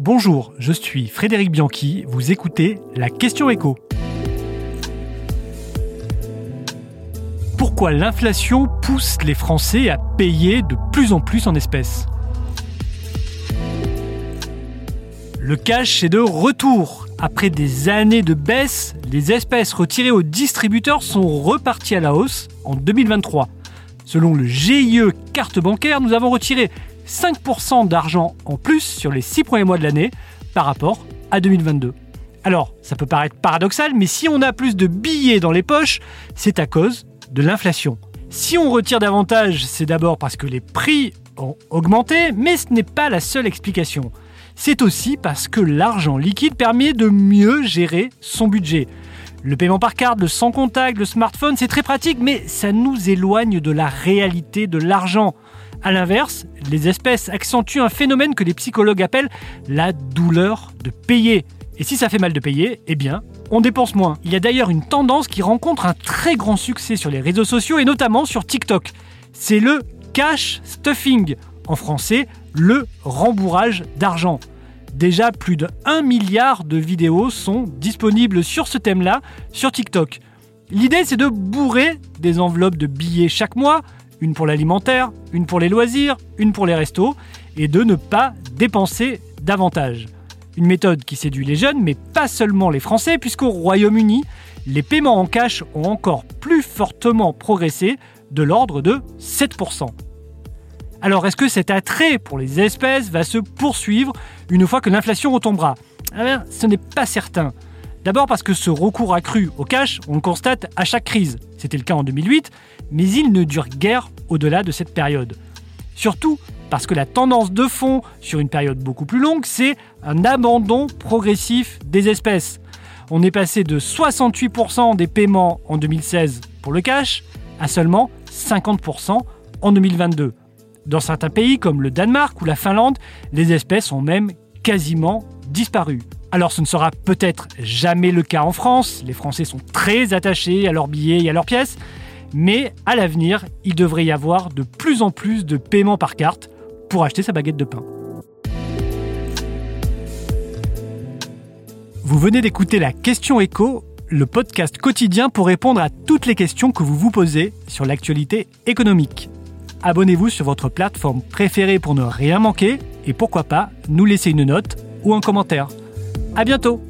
Bonjour, je suis Frédéric Bianchi, vous écoutez la question écho. Pourquoi l'inflation pousse les Français à payer de plus en plus en espèces? Le cash est de retour. Après des années de baisse, les espèces retirées aux distributeurs sont reparties à la hausse en 2023. Selon le GIE carte bancaire, nous avons retiré 5% d'argent en plus sur les 6 premiers mois de l'année par rapport à 2022. Alors, ça peut paraître paradoxal, mais si on a plus de billets dans les poches, c'est à cause de l'inflation. Si on retire davantage, c'est d'abord parce que les prix ont augmenté, mais ce n'est pas la seule explication. C'est aussi parce que l'argent liquide permet de mieux gérer son budget. Le paiement par carte, le sans contact, le smartphone, c'est très pratique, mais ça nous éloigne de la réalité de l'argent. A l'inverse, les espèces accentuent un phénomène que les psychologues appellent la douleur de payer. Et si ça fait mal de payer, eh bien, on dépense moins. Il y a d'ailleurs une tendance qui rencontre un très grand succès sur les réseaux sociaux et notamment sur TikTok. C'est le cash stuffing. En français, le rembourrage d'argent. Déjà plus de 1 milliard de vidéos sont disponibles sur ce thème-là sur TikTok. L'idée c'est de bourrer des enveloppes de billets chaque mois une pour l'alimentaire, une pour les loisirs, une pour les restos, et de ne pas dépenser davantage. Une méthode qui séduit les jeunes, mais pas seulement les Français, puisqu'au Royaume-Uni, les paiements en cash ont encore plus fortement progressé, de l'ordre de 7%. Alors est-ce que cet attrait pour les espèces va se poursuivre une fois que l'inflation retombera? Eh Ce n'est pas certain. D'abord parce que ce recours accru au cash, on le constate à chaque crise. C'était le cas en 2008, mais il ne dure guère au-delà de cette période. Surtout parce que la tendance de fond sur une période beaucoup plus longue, c'est un abandon progressif des espèces. On est passé de 68% des paiements en 2016 pour le cash à seulement 50% en 2022. Dans certains pays comme le Danemark ou la Finlande, les espèces ont même quasiment disparu. Alors ce ne sera peut-être jamais le cas en France, les Français sont très attachés à leurs billets et à leurs pièces, mais à l'avenir, il devrait y avoir de plus en plus de paiements par carte pour acheter sa baguette de pain. Vous venez d'écouter la question écho, le podcast quotidien pour répondre à toutes les questions que vous vous posez sur l'actualité économique. Abonnez-vous sur votre plateforme préférée pour ne rien manquer et pourquoi pas nous laisser une note ou un commentaire. À bientôt